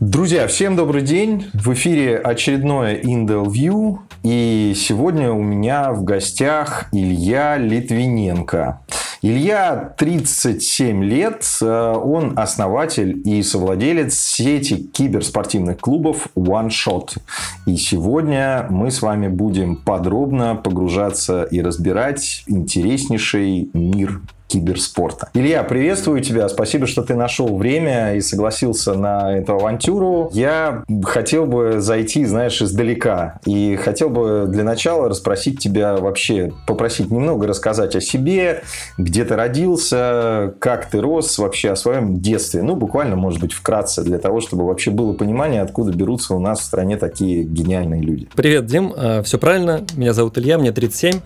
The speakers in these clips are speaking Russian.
Друзья, всем добрый день. В эфире очередное Indel View. И сегодня у меня в гостях Илья Литвиненко. Илья 37 лет, он основатель и совладелец сети киберспортивных клубов One Shot. И сегодня мы с вами будем подробно погружаться и разбирать интереснейший мир киберспорта. Илья, приветствую тебя. Спасибо, что ты нашел время и согласился на эту авантюру. Я хотел бы зайти, знаешь, издалека. И хотел бы для начала расспросить тебя вообще, попросить немного рассказать о себе, где ты родился, как ты рос, вообще о своем детстве. Ну, буквально, может быть, вкратце, для того, чтобы вообще было понимание, откуда берутся у нас в стране такие гениальные люди. Привет, Дим. А, Все правильно. Меня зовут Илья, мне 37.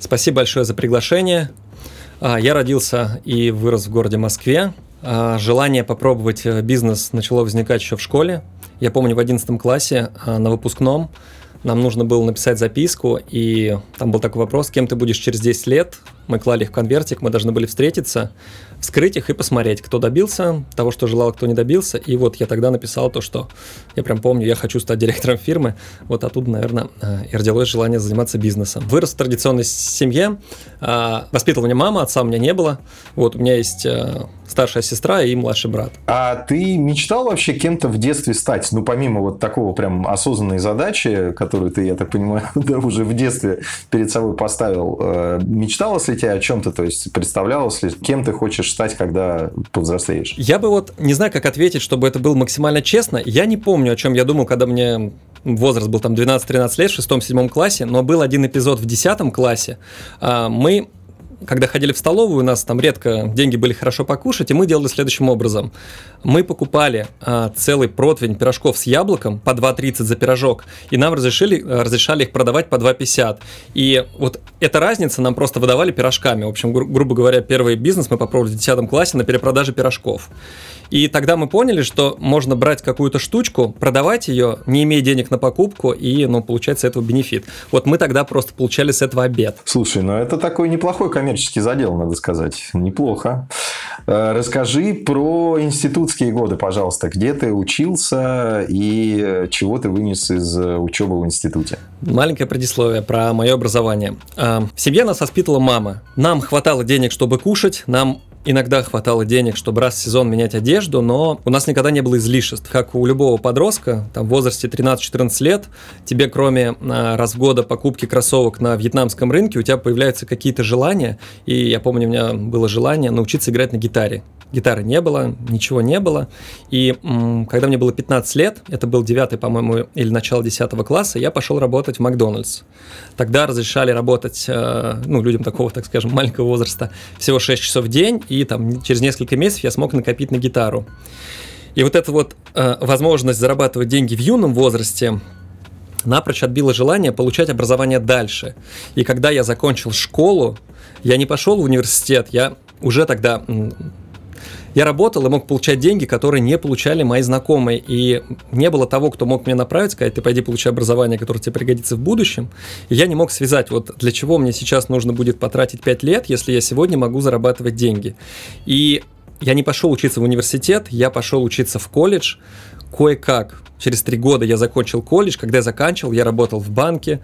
Спасибо большое за приглашение. А, я родился и вырос в городе Москве. А, желание попробовать э, бизнес начало возникать еще в школе. Я помню, в 11 классе а, на выпускном нам нужно было написать записку, и там был такой вопрос, кем ты будешь через 10 лет. Мы клали их в конвертик, мы должны были встретиться, вскрыть их и посмотреть, кто добился того, что желал, кто не добился. И вот я тогда написал то, что я прям помню, я хочу стать директором фирмы. Вот оттуда, наверное, э, и родилось желание заниматься бизнесом. Вырос в традиционной семье, а, воспитывала меня мама, отца у меня не было. Вот у меня есть э, старшая сестра и младший брат. А ты мечтал вообще кем-то в детстве стать? Ну, помимо вот такого прям осознанной задачи, которую ты, я так понимаю, да, уже в детстве перед собой поставил, э, мечталось ли тебе о чем-то? То есть, представлялось ли, кем ты хочешь стать, когда повзрослеешь? Я бы вот не знаю, как ответить, чтобы это было максимально честно. Я не помню, о чем я думал, когда мне возраст был там 12-13 лет, в 6-7 классе, но был один эпизод в 10 классе. А, мы когда ходили в столовую, у нас там редко деньги были хорошо покушать, и мы делали следующим образом. Мы покупали а, целый противень пирожков с яблоком по 2,30 за пирожок, и нам разрешили, разрешали их продавать по 2,50. И вот эта разница нам просто выдавали пирожками. В общем, гру- грубо говоря, первый бизнес мы попробовали в 10 классе на перепродаже пирожков. И тогда мы поняли, что можно брать какую-то штучку, продавать ее, не имея денег на покупку, и, ну, получать с этого бенефит. Вот мы тогда просто получали с этого обед. Слушай, ну это такой неплохой коммерческий задел, надо сказать. Неплохо. Э, расскажи про институтские годы, пожалуйста. Где ты учился и чего ты вынес из учебы в институте? Маленькое предисловие про мое образование. В семье нас воспитывала мама. Нам хватало денег, чтобы кушать, нам Иногда хватало денег, чтобы раз в сезон менять одежду, но у нас никогда не было излишеств. Как у любого подростка, там в возрасте 13-14 лет, тебе кроме а, раз в года покупки кроссовок на вьетнамском рынке, у тебя появляются какие-то желания. И я помню, у меня было желание научиться играть на гитаре гитары не было, ничего не было. И когда мне было 15 лет, это был 9, по-моему, или начало 10 класса, я пошел работать в Макдональдс. Тогда разрешали работать, э, ну, людям такого, так скажем, маленького возраста всего 6 часов в день, и там через несколько месяцев я смог накопить на гитару. И вот эта вот э, возможность зарабатывать деньги в юном возрасте, напрочь отбило желание получать образование дальше. И когда я закончил школу, я не пошел в университет, я уже тогда я работал и мог получать деньги, которые не получали мои знакомые. И не было того, кто мог мне направить, сказать, ты пойди получай образование, которое тебе пригодится в будущем. И я не мог связать, вот для чего мне сейчас нужно будет потратить 5 лет, если я сегодня могу зарабатывать деньги. И я не пошел учиться в университет, я пошел учиться в колледж, кое-как. Через три года я закончил колледж. Когда я заканчивал, я работал в банке.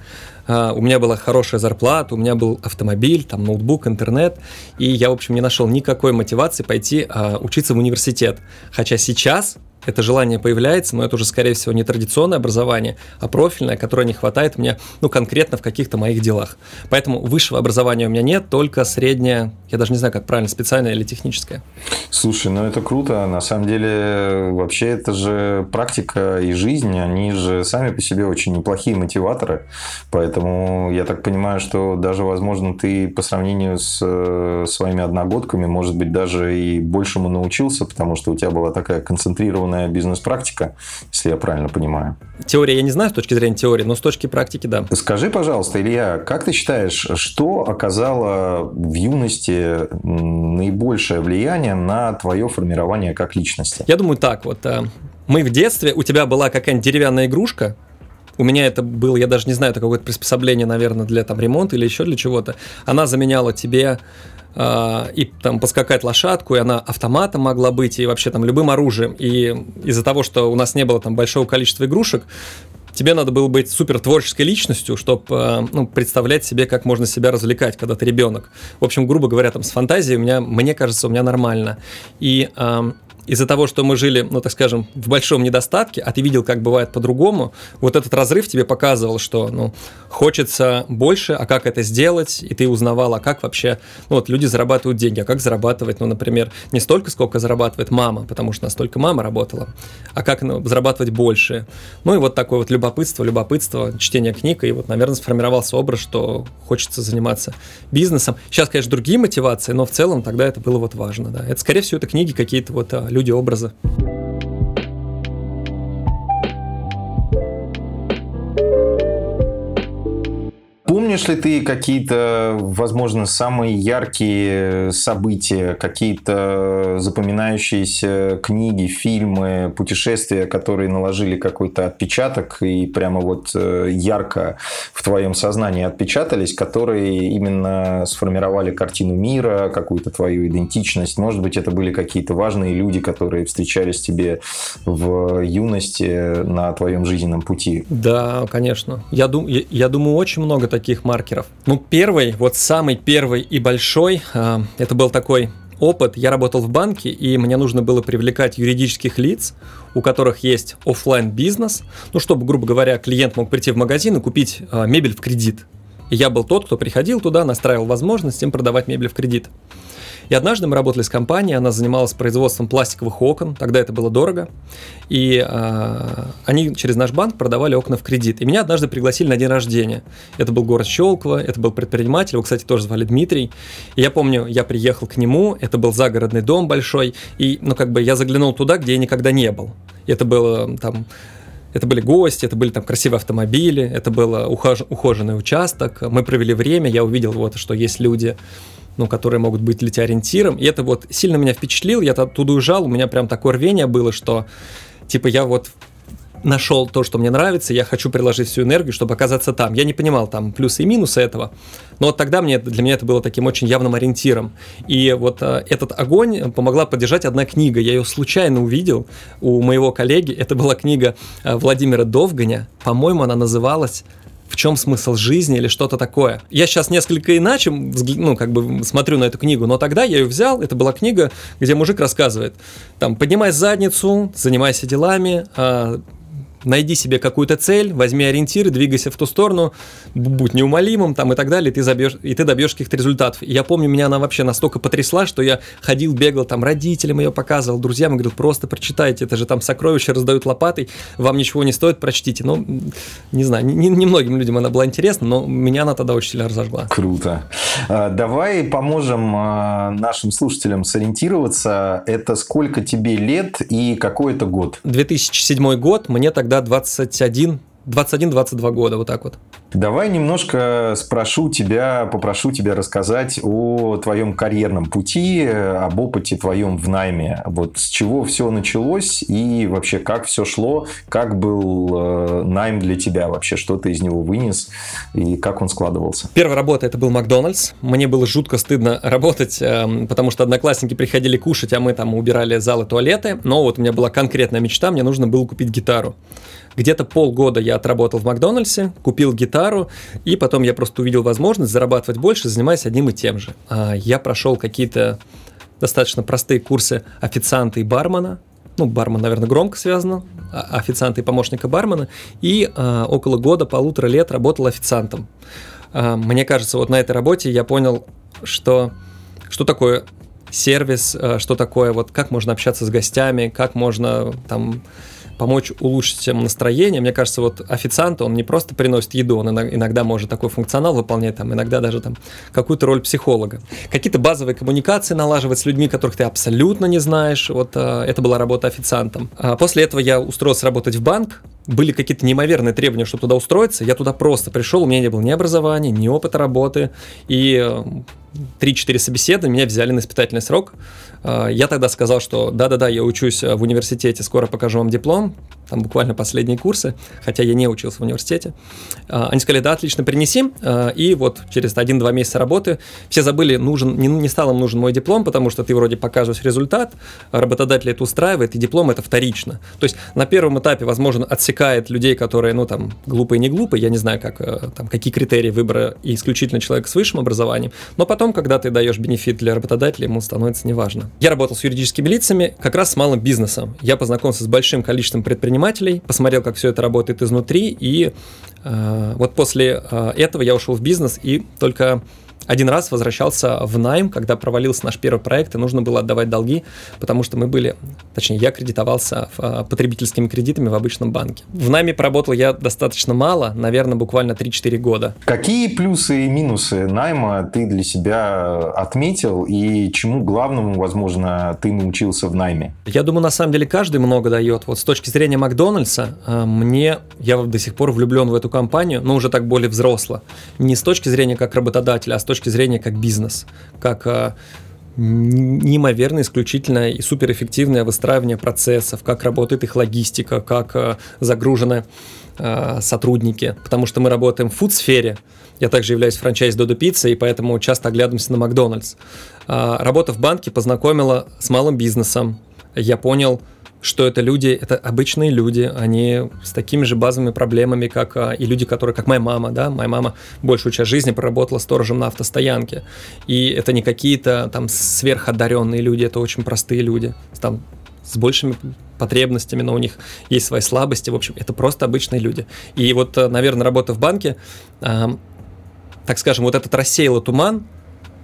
Uh, у меня была хорошая зарплата, у меня был автомобиль, там ноутбук, интернет. И я, в общем, не нашел никакой мотивации пойти uh, учиться в университет. Хотя сейчас это желание появляется, но это уже, скорее всего, не традиционное образование, а профильное, которое не хватает мне, ну, конкретно в каких-то моих делах. Поэтому высшего образования у меня нет, только среднее, я даже не знаю, как правильно, специальное или техническое. Слушай, ну это круто. На самом деле, вообще, это же практика и жизнь, они же сами по себе очень неплохие мотиваторы. Поэтому я так понимаю, что даже, возможно, ты по сравнению с э, своими одногодками, может быть, даже и большему научился, потому что у тебя была такая концентрированная определенная бизнес-практика, если я правильно понимаю. Теория я не знаю с точки зрения теории, но с точки практики, да. Скажи, пожалуйста, Илья, как ты считаешь, что оказало в юности наибольшее влияние на твое формирование как личности? Я думаю так, вот э, мы в детстве, у тебя была какая-нибудь деревянная игрушка, У меня это было, я даже не знаю, это какое-то приспособление, наверное, для там ремонта или еще для чего-то. Она заменяла тебе и там поскакать лошадку, и она автоматом могла быть, и вообще там любым оружием. И из-за того, что у нас не было там большого количества игрушек, тебе надо было быть супер творческой личностью, чтобы э, ну, представлять себе, как можно себя развлекать, когда ты ребенок. В общем, грубо говоря, там с фантазией у меня, мне кажется, у меня нормально. И из-за того, что мы жили, ну, так скажем, в большом недостатке, а ты видел, как бывает по-другому, вот этот разрыв тебе показывал, что, ну, хочется больше, а как это сделать, и ты узнавал, а как вообще, ну, вот люди зарабатывают деньги, а как зарабатывать, ну, например, не столько, сколько зарабатывает мама, потому что настолько мама работала, а как ну, зарабатывать больше. Ну, и вот такое вот любопытство, любопытство, чтение книг, и вот, наверное, сформировался образ, что хочется заниматься бизнесом. Сейчас, конечно, другие мотивации, но в целом тогда это было вот важно, да. Это, скорее всего, это книги какие-то вот а, люди образа. Помнишь ли ты какие-то, возможно, самые яркие события, какие-то запоминающиеся книги, фильмы, путешествия, которые наложили какой-то отпечаток и прямо вот э, ярко в твоем сознании отпечатались, которые именно сформировали картину мира, какую-то твою идентичность? Может быть, это были какие-то важные люди, которые встречались тебе в юности на твоем жизненном пути? Да, конечно. Я, дум, я, я думаю, очень много таких таких маркеров? Ну, первый, вот самый первый и большой, э, это был такой опыт. Я работал в банке, и мне нужно было привлекать юридических лиц, у которых есть офлайн бизнес, ну, чтобы, грубо говоря, клиент мог прийти в магазин и купить э, мебель в кредит. И я был тот, кто приходил туда, настраивал возможность им продавать мебель в кредит. И однажды мы работали с компанией, она занималась производством пластиковых окон, тогда это было дорого, и э, они через наш банк продавали окна в кредит. И меня однажды пригласили на день рождения. Это был город Щелково, это был предприниматель, его, кстати, тоже звали Дмитрий. И я помню, я приехал к нему, это был загородный дом большой, и, ну, как бы я заглянул туда, где я никогда не был. И это было там это были гости, это были там красивые автомобили, это был ухож... ухоженный участок. Мы провели время, я увидел вот, что есть люди, ну, которые могут быть для тебя ориентиром. И это вот сильно меня впечатлило, я оттуда уезжал, у меня прям такое рвение было, что типа я вот нашел то, что мне нравится, я хочу приложить всю энергию, чтобы оказаться там. Я не понимал там плюсы и минусы этого, но вот тогда мне, для меня это было таким очень явным ориентиром. И вот э, этот огонь помогла поддержать одна книга. Я ее случайно увидел у моего коллеги. Это была книга э, Владимира Довганя. По-моему, она называлась в чем смысл жизни или что-то такое. Я сейчас несколько иначе, ну, как бы смотрю на эту книгу, но тогда я ее взял, это была книга, где мужик рассказывает, там, поднимай задницу, занимайся делами, а, найди себе какую-то цель, возьми ориентиры, двигайся в ту сторону, будь неумолимым там и так далее, и ты, забьешь, и ты добьешь каких-то результатов. И я помню, меня она вообще настолько потрясла, что я ходил, бегал, там родителям ее показывал, друзьям, и говорил, просто прочитайте, это же там сокровища раздают лопатой, вам ничего не стоит, прочтите. Ну, не знаю, не, не многим людям она была интересна, но меня она тогда очень сильно разожгла. Круто. А, давай поможем а, нашим слушателям сориентироваться. Это сколько тебе лет и какой это год? 2007 год, мне тогда тогда 21, 21-22 года, вот так вот. Давай немножко спрошу тебя, попрошу тебя рассказать о твоем карьерном пути, об опыте твоем в найме. Вот с чего все началось и вообще как все шло, как был э, найм для тебя вообще, что ты из него вынес и как он складывался. Первая работа это был Макдональдс. Мне было жутко стыдно работать, э, потому что одноклассники приходили кушать, а мы там убирали залы, туалеты. Но вот у меня была конкретная мечта, мне нужно было купить гитару. Где-то полгода я отработал в Макдональдсе, купил гитару, и потом я просто увидел возможность зарабатывать больше, занимаясь одним и тем же. А, я прошел какие-то достаточно простые курсы официанта и бармена, ну, бармен, наверное, громко связано, а, официанта и помощника бармена, и а, около года, полутора лет работал официантом. Мне кажется, вот на этой работе я понял, что, что такое сервис, что такое, вот как можно общаться с гостями, как можно там помочь улучшить всем настроение. Мне кажется, вот официант, он не просто приносит еду, он иногда может такой функционал выполнять, там, иногда даже там какую-то роль психолога. Какие-то базовые коммуникации налаживать с людьми, которых ты абсолютно не знаешь. Вот а, это была работа официантом. А после этого я устроился работать в банк, были какие-то неимоверные требования, чтобы туда устроиться. Я туда просто пришел, у меня не было ни образования, ни опыта работы. И 3-4 собеседования меня взяли на испытательный срок. А, я тогда сказал, что да-да-да, я учусь в университете, скоро покажу вам диплом. там буквально последние курсы, хотя я не учился в университете. Они сказали, да, отлично, принеси. И вот через один-два месяца работы все забыли, нужен, не, не стал им нужен мой диплом, потому что ты вроде показываешь результат, работодатель это устраивает, и диплом это вторично. То есть на первом этапе, возможно, отсекает людей, которые, ну, там, глупые, не глупые, я не знаю, как, э, там, какие критерии выбора и исключительно человек с высшим образованием, но потом, когда ты даешь бенефит для работодателя, ему становится неважно. Я работал с юридическими лицами, как раз с малым бизнесом. Я познакомился с большим количеством предпринимателей, посмотрел, как все это работает изнутри, и э, вот после э, этого я ушел в бизнес и только один раз возвращался в найм, когда провалился наш первый проект, и нужно было отдавать долги, потому что мы были, точнее, я кредитовался а, потребительскими кредитами в обычном банке. В найме поработал я достаточно мало, наверное, буквально 3-4 года. Какие плюсы и минусы найма ты для себя отметил, и чему главному, возможно, ты научился в найме? Я думаю, на самом деле каждый много дает. Вот с точки зрения Макдональдса, а, мне, я до сих пор влюблен в эту компанию, но уже так более взросло. Не с точки зрения как работодателя, а с точки точки зрения как бизнес, как а, неимоверно исключительное и суперэффективное выстраивание процессов, как работает их логистика, как а, загружены а, сотрудники, потому что мы работаем в фуд-сфере, я также являюсь франчайз Додо Пицца, и поэтому часто оглядываемся на Макдональдс. Работа в банке познакомила с малым бизнесом. Я понял, что это люди, это обычные люди, они с такими же базовыми проблемами, как а, и люди, которые, как моя мама, да, моя мама большую часть жизни проработала сторожем на автостоянке, и это не какие-то там сверходаренные люди, это очень простые люди, там с большими потребностями, но у них есть свои слабости, в общем, это просто обычные люди. И вот, э, наверное, работа в банке, э, так скажем, вот этот рассеял туман,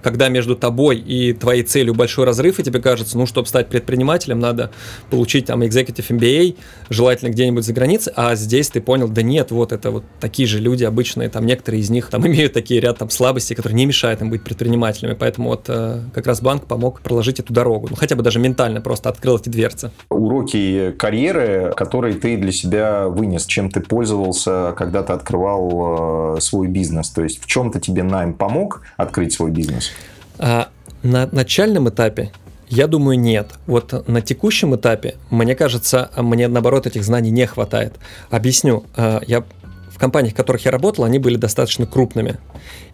когда между тобой и твоей целью большой разрыв, и тебе кажется, ну, чтобы стать предпринимателем, надо получить там executive MBA, желательно где-нибудь за границей, а здесь ты понял, да нет, вот это вот такие же люди обычные, там некоторые из них там имеют такие ряд там слабостей, которые не мешают им быть предпринимателями, поэтому вот э, как раз банк помог проложить эту дорогу, ну, хотя бы даже ментально просто открыл эти дверцы. Уроки карьеры, которые ты для себя вынес, чем ты пользовался, когда ты открывал э, свой бизнес, то есть в чем-то тебе найм помог открыть свой бизнес? А на начальном этапе я думаю, нет. Вот на текущем этапе, мне кажется, мне наоборот этих знаний не хватает. Объясню. А, я в компаниях, в которых я работал, они были достаточно крупными.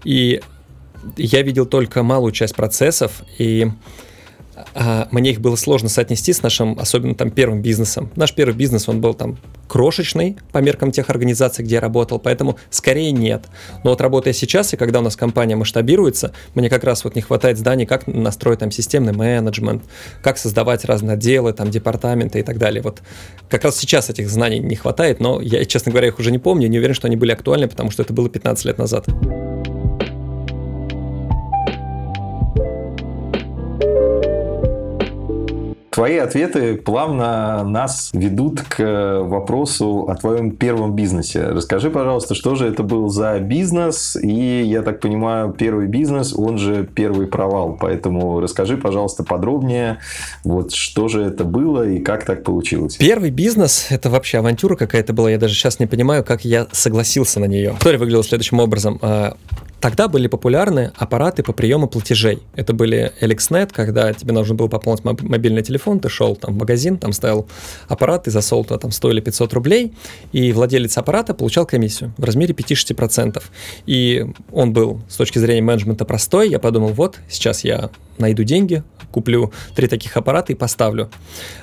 И я видел только малую часть процессов, и мне их было сложно соотнести с нашим, особенно там первым бизнесом. Наш первый бизнес, он был там крошечный по меркам тех организаций, где я работал, поэтому скорее нет. Но вот работая сейчас, и когда у нас компания масштабируется, мне как раз вот не хватает знаний, как настроить там системный менеджмент, как создавать разные отделы, там департаменты и так далее. Вот как раз сейчас этих знаний не хватает, но я, честно говоря, их уже не помню, не уверен, что они были актуальны, потому что это было 15 лет назад. Твои ответы плавно нас ведут к вопросу о твоем первом бизнесе. Расскажи, пожалуйста, что же это был за бизнес? И, я так понимаю, первый бизнес, он же первый провал. Поэтому расскажи, пожалуйста, подробнее, вот что же это было и как так получилось. Первый бизнес – это вообще авантюра какая-то была. Я даже сейчас не понимаю, как я согласился на нее. История выглядела следующим образом. Тогда были популярны аппараты по приему платежей. Это были LXNet, когда тебе нужно было пополнить мобильный телефон, ты шел там в магазин, там ставил аппарат, и засол туда там 100 или 500 рублей, и владелец аппарата получал комиссию в размере 5-6%. И он был с точки зрения менеджмента простой. Я подумал, вот, сейчас я найду деньги, куплю три таких аппарата и поставлю.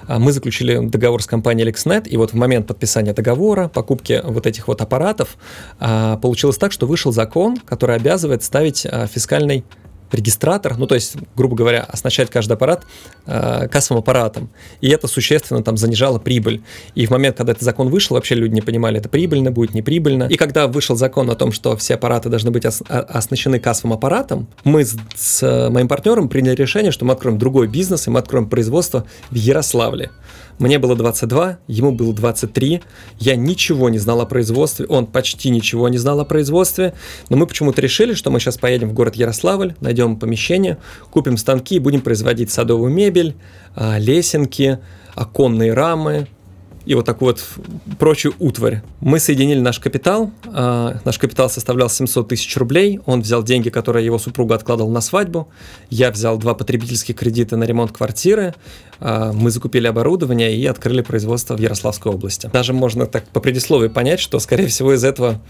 А, мы заключили договор с компанией LexNet, и вот в момент подписания договора, покупки вот этих вот аппаратов, а, получилось так, что вышел закон, который обязывает ставить а, фискальный регистратор, ну то есть, грубо говоря, оснащать каждый аппарат э, кассовым аппаратом. И это существенно там занижало прибыль. И в момент, когда этот закон вышел, вообще люди не понимали, это прибыльно будет, неприбыльно. И когда вышел закон о том, что все аппараты должны быть ос- оснащены кассовым аппаратом, мы с, с моим партнером приняли решение, что мы откроем другой бизнес, и мы откроем производство в Ярославле. Мне было 22, ему было 23. Я ничего не знал о производстве, он почти ничего не знал о производстве. Но мы почему-то решили, что мы сейчас поедем в город Ярославль, найдем помещение, купим станки и будем производить садовую мебель, а, лесенки, оконные рамы, и вот такую вот прочую утварь. Мы соединили наш капитал. Э, наш капитал составлял 700 тысяч рублей. Он взял деньги, которые его супруга откладывал на свадьбу. Я взял два потребительских кредита на ремонт квартиры. Э, мы закупили оборудование и открыли производство в Ярославской области. Даже можно так по предисловию понять, что, скорее всего, из этого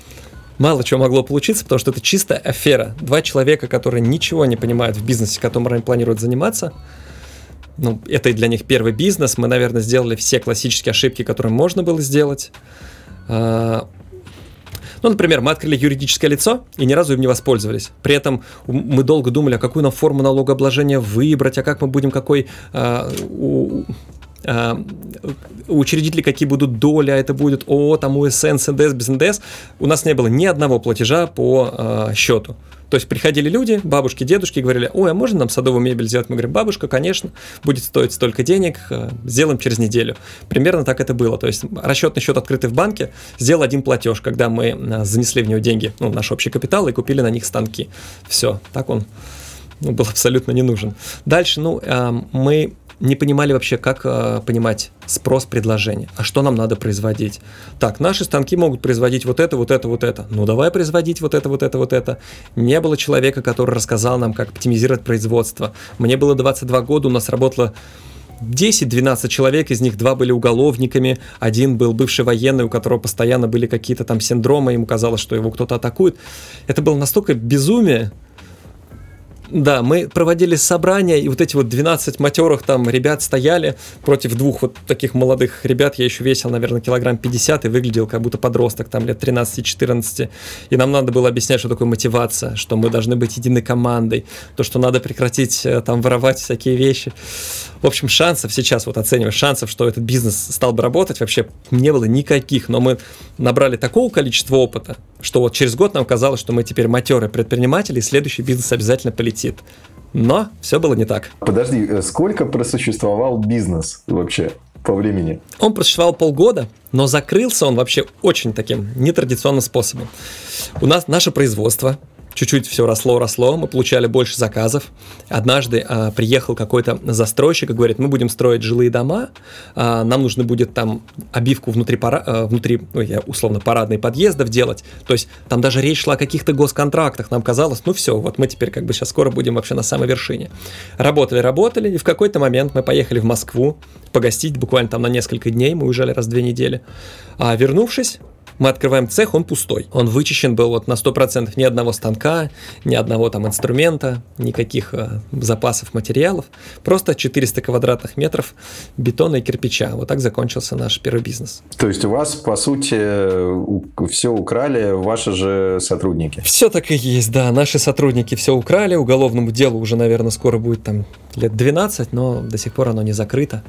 мало чего могло получиться, потому что это чистая афера. Два человека, которые ничего не понимают в бизнесе, которым они планируют заниматься, ну, это и для них первый бизнес. Мы, наверное, сделали все классические ошибки, которые можно было сделать. А, ну, например, мы открыли юридическое лицо и ни разу им не воспользовались. При этом мы долго думали, а какую нам форму налогообложения выбрать, а как мы будем, какой а, у, учредители какие будут доли, а это будет ООО, там УСН, СНДС, без НДС. У нас не было ни одного платежа по а, счету. То есть приходили люди, бабушки, дедушки, говорили, ой, а можно нам садовую мебель сделать? Мы говорим, бабушка, конечно, будет стоить столько денег, сделаем через неделю. Примерно так это было. То есть расчетный счет открытый в банке, сделал один платеж, когда мы занесли в него деньги, ну, наш общий капитал, и купили на них станки. Все, так он ну, был абсолютно не нужен. Дальше, ну, мы не понимали вообще, как э, понимать спрос предложения. А что нам надо производить? Так, наши станки могут производить вот это, вот это, вот это. Ну, давай производить вот это, вот это, вот это. Не было человека, который рассказал нам, как оптимизировать производство. Мне было 22 года, у нас работало 10-12 человек, из них два были уголовниками, один был бывший военный, у которого постоянно были какие-то там синдромы, ему казалось, что его кто-то атакует. Это было настолько безумие, да, мы проводили собрания, и вот эти вот 12 матерых там ребят стояли против двух вот таких молодых ребят. Я еще весил, наверное, килограмм 50 и выглядел как будто подросток, там лет 13-14. И нам надо было объяснять, что такое мотивация, что мы должны быть единой командой, то, что надо прекратить э, там воровать всякие вещи. В общем, шансов сейчас, вот оценивая шансов, что этот бизнес стал бы работать, вообще не было никаких. Но мы набрали такого количества опыта, что вот через год нам казалось, что мы теперь матерые предприниматели, и следующий бизнес обязательно полетит. Но все было не так. Подожди, э, сколько просуществовал бизнес вообще? по времени? Он просуществовал полгода, но закрылся он вообще очень таким нетрадиционным способом. У нас наше производство чуть-чуть все росло, росло, мы получали больше заказов. Однажды а, приехал какой-то застройщик и говорит, мы будем строить жилые дома, а, нам нужно будет там обивку внутри, пара, а, внутри ну, я условно, парадной подъездов делать. То есть там даже речь шла о каких-то госконтрактах. Нам казалось, ну все, вот мы теперь как бы сейчас скоро будем вообще на самой вершине. Работали, работали, и в какой-то момент мы поехали в Москву погостить буквально там на несколько дней, мы уезжали раз в две недели. А вернувшись, мы открываем цех, он пустой. Он вычищен был вот на 100%. Ни одного станка, ни одного там инструмента, никаких э, запасов материалов. Просто 400 квадратных метров бетона и кирпича. Вот так закончился наш первый бизнес. То есть у вас, по сути, все украли ваши же сотрудники? Все так и есть, да. Наши сотрудники все украли. Уголовному делу уже, наверное, скоро будет там лет 12, но до сих пор оно не закрыто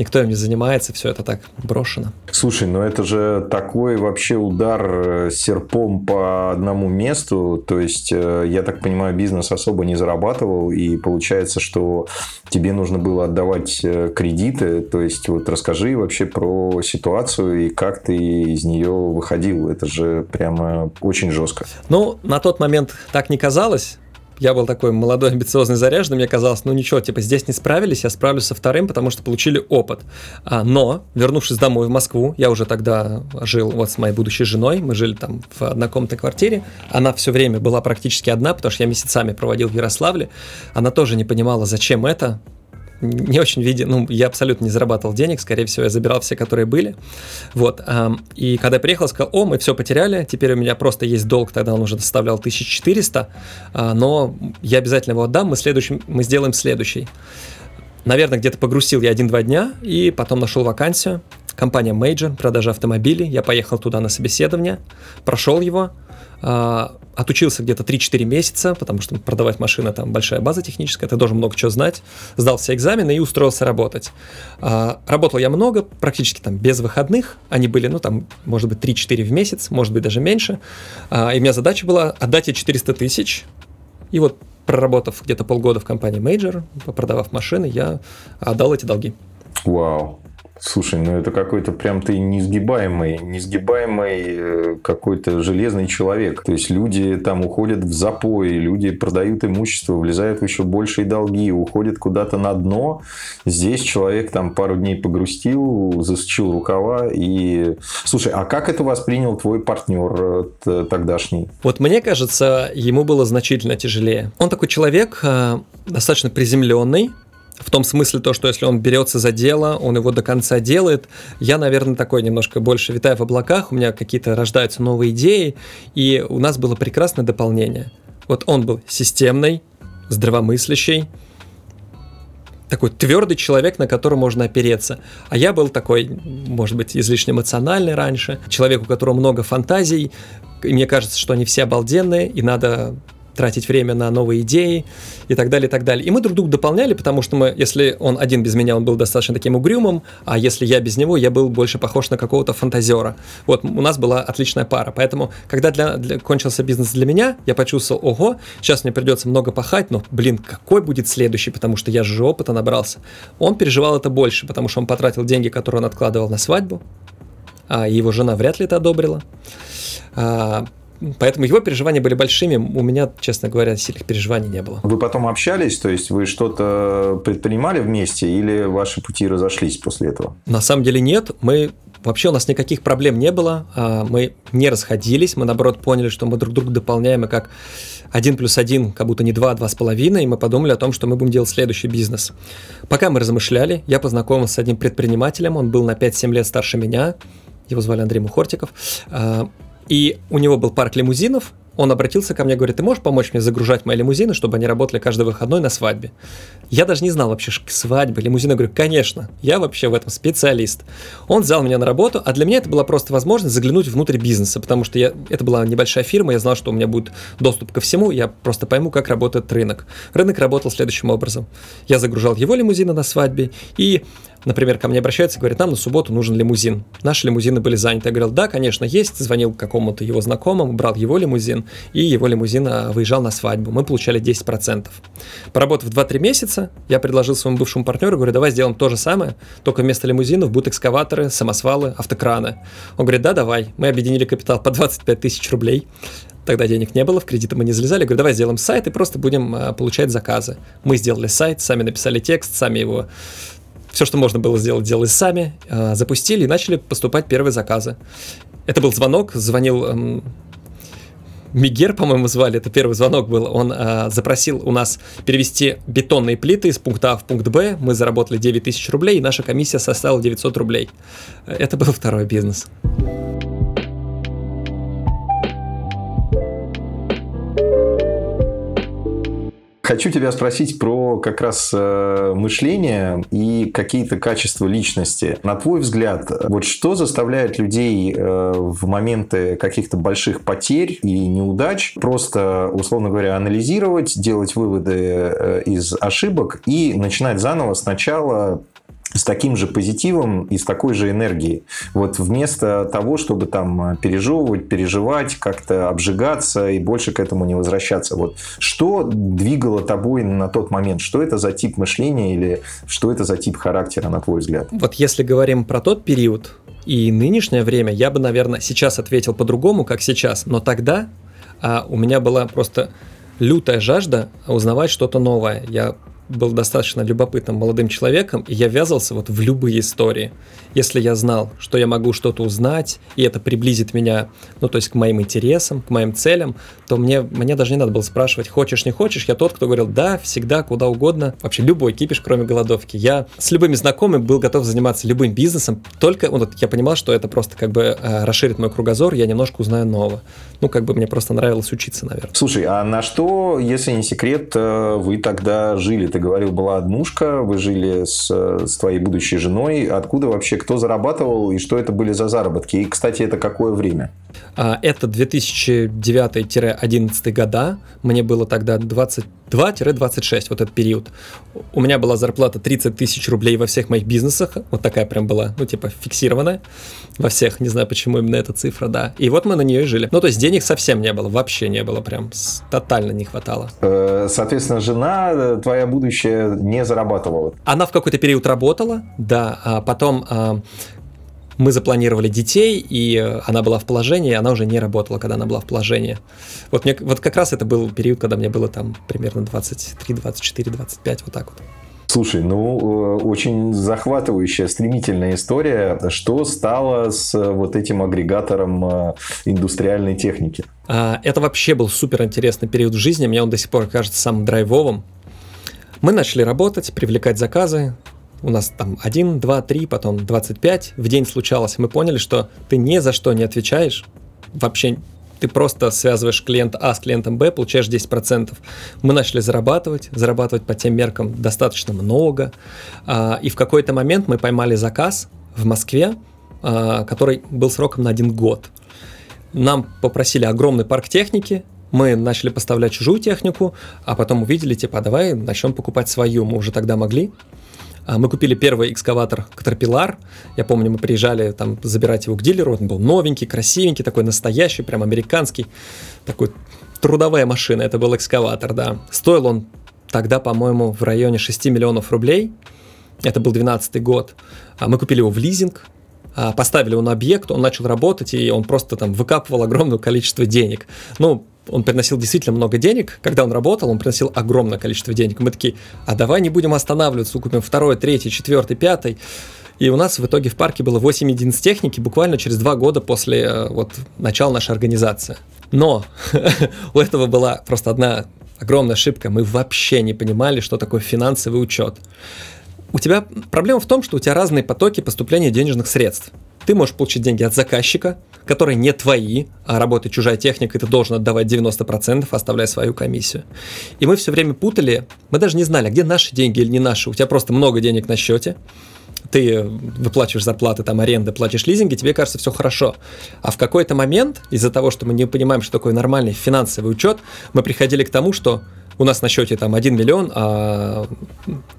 никто им не занимается, все это так брошено. Слушай, ну это же такой вообще удар э, серпом по одному месту, то есть, э, я так понимаю, бизнес особо не зарабатывал, и получается, что тебе нужно было отдавать э, кредиты, то есть, вот расскажи вообще про ситуацию и как ты из нее выходил, это же прямо очень жестко. Ну, на тот момент так не казалось, я был такой молодой, амбициозный, заряженный, мне казалось, ну ничего, типа здесь не справились, я справлюсь со вторым, потому что получили опыт. А, но, вернувшись домой в Москву, я уже тогда жил вот с моей будущей женой, мы жили там в однокомнатной квартире, она все время была практически одна, потому что я месяцами проводил в Ярославле, она тоже не понимала, зачем это, не очень видел, ну, я абсолютно не зарабатывал денег, скорее всего, я забирал все, которые были, вот, и когда я приехал, сказал, о, мы все потеряли, теперь у меня просто есть долг, тогда он уже составлял 1400, а, но я обязательно его отдам, мы, следующим, мы сделаем следующий. Наверное, где-то погрузил я один-два дня, и потом нашел вакансию, компания Major, продажа автомобилей, я поехал туда на собеседование, прошел его, отучился где-то 3-4 месяца, потому что продавать машины там большая база техническая, ты должен много чего знать, сдал все экзамены и устроился работать. А, работал я много, практически там без выходных, они были, ну там, может быть, 3-4 в месяц, может быть, даже меньше, а, и у меня задача была отдать ей 400 тысяч, и вот проработав где-то полгода в компании Major, продавав машины, я отдал эти долги. Вау. Слушай, ну это какой-то прям ты несгибаемый, несгибаемый э, какой-то железный человек. То есть люди там уходят в запой, люди продают имущество, влезают в еще большие долги, уходят куда-то на дно. Здесь человек там пару дней погрустил, засучил рукава и... Слушай, а как это воспринял твой партнер э, тогдашний? Вот мне кажется, ему было значительно тяжелее. Он такой человек э, достаточно приземленный, в том смысле то, что если он берется за дело, он его до конца делает. Я, наверное, такой немножко больше витаю в облаках, у меня какие-то рождаются новые идеи, и у нас было прекрасное дополнение. Вот он был системный, здравомыслящий, такой твердый человек, на которого можно опереться. А я был такой, может быть, излишне эмоциональный раньше, человек, у которого много фантазий, и мне кажется, что они все обалденные, и надо тратить время на новые идеи и так далее, и так далее. И мы друг друга дополняли, потому что мы, если он один без меня, он был достаточно таким угрюмым, а если я без него, я был больше похож на какого-то фантазера. Вот, у нас была отличная пара. Поэтому, когда для, для, кончился бизнес для меня, я почувствовал, ого, сейчас мне придется много пахать, но, блин, какой будет следующий, потому что я же опыта набрался. Он переживал это больше, потому что он потратил деньги, которые он откладывал на свадьбу, а его жена вряд ли это одобрила. Поэтому его переживания были большими. У меня, честно говоря, сильных переживаний не было. Вы потом общались, то есть вы что-то предпринимали вместе или ваши пути разошлись после этого? На самом деле нет. Мы Вообще у нас никаких проблем не было, а, мы не расходились, мы наоборот поняли, что мы друг друга дополняем, и как один плюс один, как будто не два, а два с половиной, и мы подумали о том, что мы будем делать следующий бизнес. Пока мы размышляли, я познакомился с одним предпринимателем, он был на 5-7 лет старше меня, его звали Андрей Мухортиков, а, и у него был парк лимузинов, он обратился ко мне, говорит, ты можешь помочь мне загружать мои лимузины, чтобы они работали каждый выходной на свадьбе? Я даже не знал вообще свадьбы, лимузины. Говорю, конечно, я вообще в этом специалист. Он взял меня на работу, а для меня это была просто возможность заглянуть внутрь бизнеса, потому что я, это была небольшая фирма, я знал, что у меня будет доступ ко всему, я просто пойму, как работает рынок. Рынок работал следующим образом. Я загружал его лимузины на свадьбе, и Например, ко мне обращаются и говорят, нам на субботу нужен лимузин. Наши лимузины были заняты. Я говорил, да, конечно, есть. Звонил какому-то его знакомому, брал его лимузин, и его лимузин а, выезжал на свадьбу. Мы получали 10%. Поработав 2-3 месяца, я предложил своему бывшему партнеру, говорю, давай сделаем то же самое, только вместо лимузинов будут экскаваторы, самосвалы, автокраны. Он говорит, да, давай. Мы объединили капитал по 25 тысяч рублей. Тогда денег не было, в кредиты мы не залезали. Я говорю, давай сделаем сайт и просто будем а, получать заказы. Мы сделали сайт, сами написали текст, сами его все, что можно было сделать, делали сами, э, запустили и начали поступать первые заказы. Это был звонок, звонил эм, Мигер, по-моему, звали, это первый звонок был, он э, запросил у нас перевести бетонные плиты из пункта А в пункт Б, мы заработали 9 тысяч рублей, и наша комиссия составила 900 рублей. Это был второй бизнес. Хочу тебя спросить про как раз э, мышление и какие-то качества личности. На твой взгляд, вот что заставляет людей э, в моменты каких-то больших потерь и неудач просто, условно говоря, анализировать, делать выводы э, из ошибок и начинать заново сначала с таким же позитивом и с такой же энергией. Вот вместо того, чтобы там пережевывать, переживать, как-то обжигаться и больше к этому не возвращаться. Вот что двигало тобой на тот момент? Что это за тип мышления или что это за тип характера, на твой взгляд? Вот если говорим про тот период и нынешнее время, я бы, наверное, сейчас ответил по-другому, как сейчас. Но тогда а, у меня была просто лютая жажда узнавать что-то новое. Я был достаточно любопытным молодым человеком, и я ввязался вот в любые истории. Если я знал, что я могу что-то узнать, и это приблизит меня, ну, то есть к моим интересам, к моим целям, то мне, мне даже не надо было спрашивать, хочешь, не хочешь. Я тот, кто говорил, да, всегда, куда угодно. Вообще любой кипиш, кроме голодовки. Я с любыми знакомыми был готов заниматься любым бизнесом, только вот я понимал, что это просто как бы э, расширит мой кругозор, я немножко узнаю нового. Ну, как бы мне просто нравилось учиться, наверное. Слушай, а на что, если не секрет, э, вы тогда жили? Ты говорил, была однушка, вы жили с, с твоей будущей женой. Откуда вообще, кто зарабатывал и что это были за заработки? И, кстати, это какое время? А, это 2009-2011 года. Мне было тогда 22-26, вот этот период. У меня была зарплата 30 тысяч рублей во всех моих бизнесах. Вот такая прям была, ну, типа, фиксированная во всех. Не знаю, почему именно эта цифра, да. И вот мы на нее и жили. Ну, то есть денег совсем не было, вообще не было, прям тотально не хватало. Э, соответственно, жена э, твоя будущая не зарабатывала? Она в какой-то период работала, да, а потом а, мы запланировали детей, и э, она была в положении, она уже не работала, когда она была в положении. Вот, мне, вот как раз это был период, когда мне было там примерно 23, 24, 25, вот так вот. Слушай, ну, э, очень захватывающая, стремительная история. Что стало с э, вот этим агрегатором индустриальной техники? А, это вообще был супер интересный период в жизни. Мне он до сих пор кажется самым драйвовым. Мы начали работать, привлекать заказы, у нас там 1, 2, 3, потом 25 в день случалось, мы поняли, что ты ни за что не отвечаешь, вообще ты просто связываешь клиент А с клиентом Б, получаешь 10%. Мы начали зарабатывать, зарабатывать по тем меркам достаточно много, а, и в какой-то момент мы поймали заказ в Москве, а, который был сроком на один год. Нам попросили огромный парк техники, мы начали поставлять чужую технику, а потом увидели, типа, а давай начнем покупать свою. Мы уже тогда могли. А, мы купили первый экскаватор Caterpillar. Я помню, мы приезжали там забирать его к дилеру. Он был новенький, красивенький, такой настоящий, прям американский. Такой трудовая машина. Это был экскаватор, да. Стоил он тогда, по-моему, в районе 6 миллионов рублей. Это был 12 год. А мы купили его в лизинг, а, поставили его на объект, он начал работать, и он просто там выкапывал огромное количество денег. Ну, он приносил действительно много денег. Когда он работал, он приносил огромное количество денег. Мы такие, а давай не будем останавливаться, купим второй, третий, четвертый, пятый. И у нас в итоге в парке было 8 единиц техники буквально через два года после э, вот, начала нашей организации. Но у этого была просто одна огромная ошибка. Мы вообще не понимали, что такое финансовый учет. У тебя проблема в том, что у тебя разные потоки поступления денежных средств. Ты можешь получить деньги от заказчика, которые не твои, а работает чужая техника, и ты должен отдавать 90%, оставляя свою комиссию. И мы все время путали, мы даже не знали, а где наши деньги или не наши. У тебя просто много денег на счете, ты выплачиваешь зарплаты, там, аренды, платишь лизинги, тебе кажется все хорошо. А в какой-то момент, из-за того, что мы не понимаем, что такое нормальный финансовый учет, мы приходили к тому, что у нас на счете там 1 миллион, а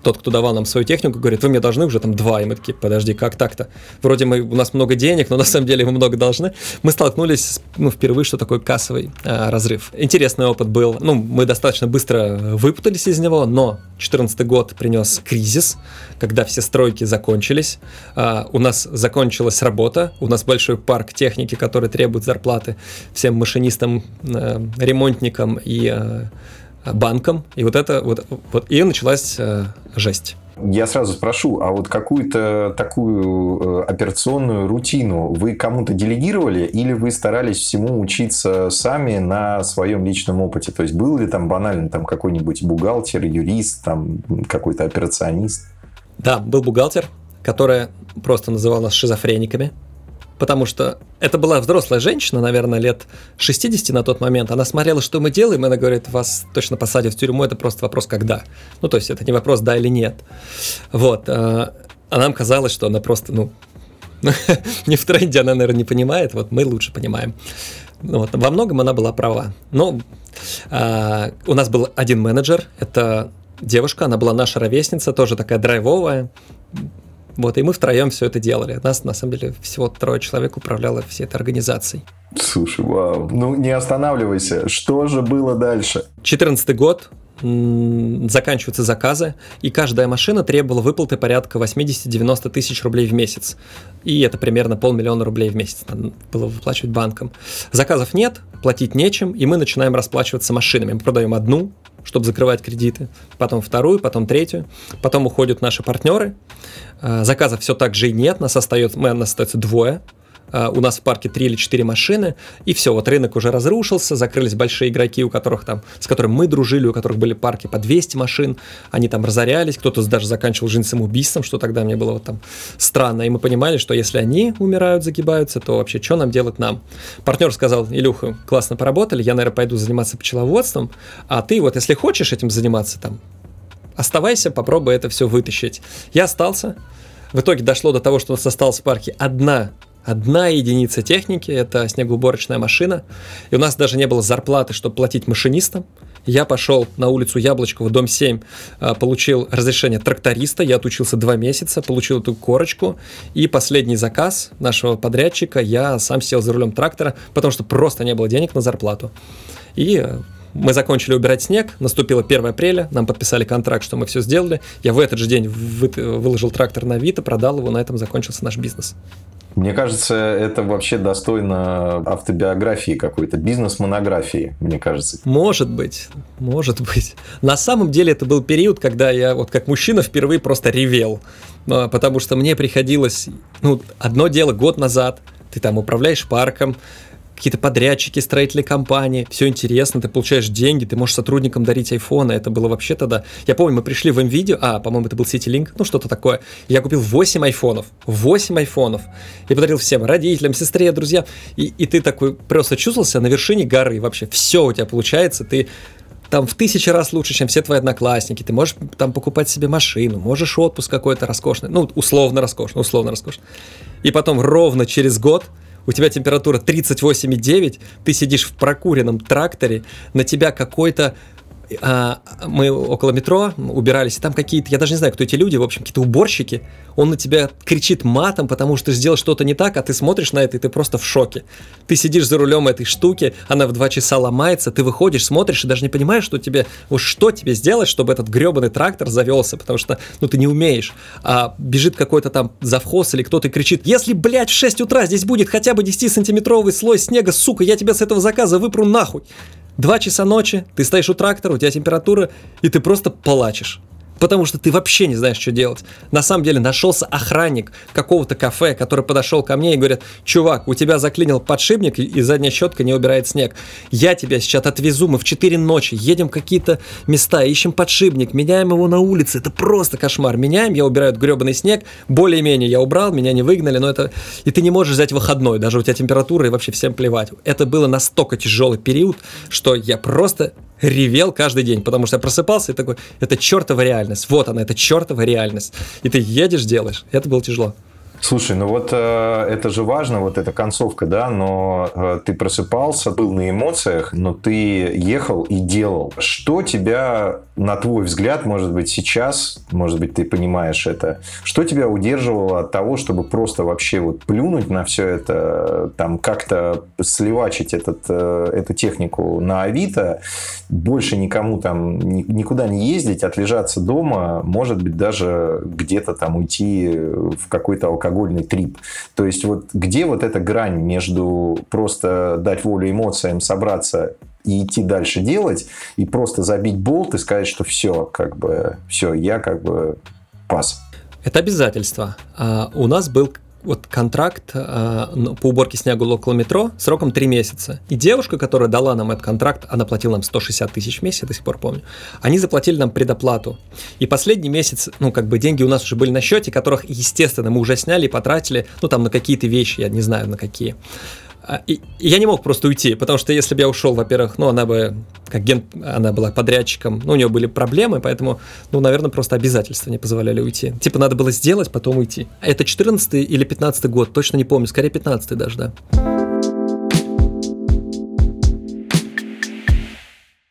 тот, кто давал нам свою технику, говорит, вы мне должны уже там 2. И мы такие, подожди, как так-то? Вроде мы, у нас много денег, но на самом деле мы много должны. Мы столкнулись, ну, впервые, что такое кассовый а, разрыв. Интересный опыт был. Ну, мы достаточно быстро выпутались из него, но 2014 год принес кризис, когда все стройки закончились. А, у нас закончилась работа, у нас большой парк техники, который требует зарплаты всем машинистам, а, ремонтникам и а, банком, и вот это вот, вот и началась э, жесть. Я сразу спрошу, а вот какую-то такую э, операционную рутину вы кому-то делегировали или вы старались всему учиться сами на своем личном опыте? То есть был ли там банально там какой-нибудь бухгалтер, юрист, там какой-то операционист? Да, был бухгалтер, который просто называл нас шизофрениками потому что это была взрослая женщина, наверное, лет 60 на тот момент. Она смотрела, что мы делаем, и она говорит, вас точно посадят в тюрьму, это просто вопрос когда. Ну, то есть это не вопрос да или нет. Вот. А, а нам казалось, что она просто, ну, не в тренде, она, наверное, не понимает, вот мы лучше понимаем. Вот. Во многом она была права. Но а, у нас был один менеджер, это девушка, она была наша ровесница, тоже такая драйвовая, вот, и мы втроем все это делали. Нас, на самом деле, всего трое человек управляло всей этой организацией. Слушай, вау. Ну, не останавливайся. Что же было дальше? 14 год, заканчиваются заказы, и каждая машина требовала выплаты порядка 80-90 тысяч рублей в месяц. И это примерно полмиллиона рублей в месяц надо было выплачивать банкам. Заказов нет, платить нечем, и мы начинаем расплачиваться машинами. Мы продаем одну, чтобы закрывать кредиты, потом вторую, потом третью, потом уходят наши партнеры. А, заказов все так же и нет, нас остается, мы, нас остается двое, у нас в парке 3 или 4 машины, и все, вот рынок уже разрушился, закрылись большие игроки, у которых там, с которыми мы дружили, у которых были парки по 200 машин, они там разорялись, кто-то даже заканчивал жизнь самоубийством, что тогда мне было вот там странно, и мы понимали, что если они умирают, загибаются, то вообще что нам делать нам? Партнер сказал, Илюха, классно поработали, я, наверное, пойду заниматься пчеловодством, а ты вот, если хочешь этим заниматься, там, оставайся, попробуй это все вытащить. Я остался, в итоге дошло до того, что у нас осталась в парке одна одна единица техники, это снегоуборочная машина, и у нас даже не было зарплаты, чтобы платить машинистам. Я пошел на улицу Яблочково, дом 7, а, получил разрешение тракториста, я отучился два месяца, получил эту корочку, и последний заказ нашего подрядчика, я сам сел за рулем трактора, потому что просто не было денег на зарплату. И э, мы закончили убирать снег, наступило 1 апреля, нам подписали контракт, что мы все сделали. Я в этот же день выложил трактор на Авито, продал его, на этом закончился наш бизнес. Мне кажется, это вообще достойно автобиографии какой-то, бизнес-монографии, мне кажется. Может быть, может быть. На самом деле это был период, когда я вот как мужчина впервые просто ревел, а, потому что мне приходилось, ну, одно дело год назад, ты там управляешь парком, какие-то подрядчики, строительные компании, все интересно, ты получаешь деньги, ты можешь сотрудникам дарить айфоны, это было вообще тогда... Я помню, мы пришли в NVIDIA, а, по-моему, это был CityLink, ну что-то такое, я купил 8 айфонов, 8 айфонов, и подарил всем, родителям, сестре, друзьям, и, и ты такой просто чувствовал себя на вершине горы, вообще. Все у тебя получается, ты там в тысячи раз лучше, чем все твои одноклассники. Ты можешь там покупать себе машину, можешь отпуск какой-то роскошный, ну, условно роскошный, условно роскошный. И потом ровно через год у тебя температура 38,9, ты сидишь в прокуренном тракторе, на тебя какой-то мы около метро убирались, и там какие-то, я даже не знаю, кто эти люди, в общем, какие-то уборщики, он на тебя кричит матом, потому что ты сделал что-то не так, а ты смотришь на это, и ты просто в шоке. Ты сидишь за рулем этой штуки, она в два часа ломается, ты выходишь, смотришь, и даже не понимаешь, что тебе, вот что тебе сделать, чтобы этот гребаный трактор завелся, потому что, ну, ты не умеешь. А бежит какой-то там завхоз или кто-то кричит, если, блядь, в 6 утра здесь будет хотя бы 10-сантиметровый слой снега, сука, я тебя с этого заказа выпру нахуй. Два часа ночи, ты стоишь у трактора, у тебя температура, и ты просто плачешь потому что ты вообще не знаешь, что делать. На самом деле нашелся охранник какого-то кафе, который подошел ко мне и говорит, чувак, у тебя заклинил подшипник и задняя щетка не убирает снег. Я тебя сейчас отвезу, мы в 4 ночи едем в какие-то места, ищем подшипник, меняем его на улице, это просто кошмар. Меняем, я убираю гребаный снег, более-менее я убрал, меня не выгнали, но это... И ты не можешь взять выходной, даже у тебя температура и вообще всем плевать. Это было настолько тяжелый период, что я просто ревел каждый день, потому что я просыпался и такой, это чертова реальность, вот она, это чертова реальность. И ты едешь, делаешь. Это было тяжело. Слушай, ну вот э, это же важно, вот эта концовка, да, но э, ты просыпался, был на эмоциях, но ты ехал и делал. Что тебя, на твой взгляд, может быть, сейчас, может быть, ты понимаешь это, что тебя удерживало от того, чтобы просто вообще вот плюнуть на все это, там как-то сливачить этот, э, эту технику на Авито, больше никому там никуда не ездить, отлежаться дома, может быть, даже где-то там уйти в какой-то алкоголь алкогольный трип. То есть вот где вот эта грань между просто дать волю эмоциям, собраться и идти дальше делать, и просто забить болт и сказать, что все, как бы, все, я как бы пас. Это обязательство. А, у нас был вот контракт э, по уборке снега около метро сроком 3 месяца. И девушка, которая дала нам этот контракт, она платила нам 160 тысяч в месяц, я до сих пор помню, они заплатили нам предоплату. И последний месяц, ну, как бы деньги у нас уже были на счете, которых, естественно, мы уже сняли и потратили, ну, там, на какие-то вещи, я не знаю, на какие. А, и, я не мог просто уйти, потому что если бы я ушел, во-первых, ну, она бы, как ген, она была подрядчиком, ну, у нее были проблемы, поэтому, ну, наверное, просто обязательства не позволяли уйти. Типа, надо было сделать, потом уйти. Это 14 или 15 год, точно не помню, скорее 15 даже, да.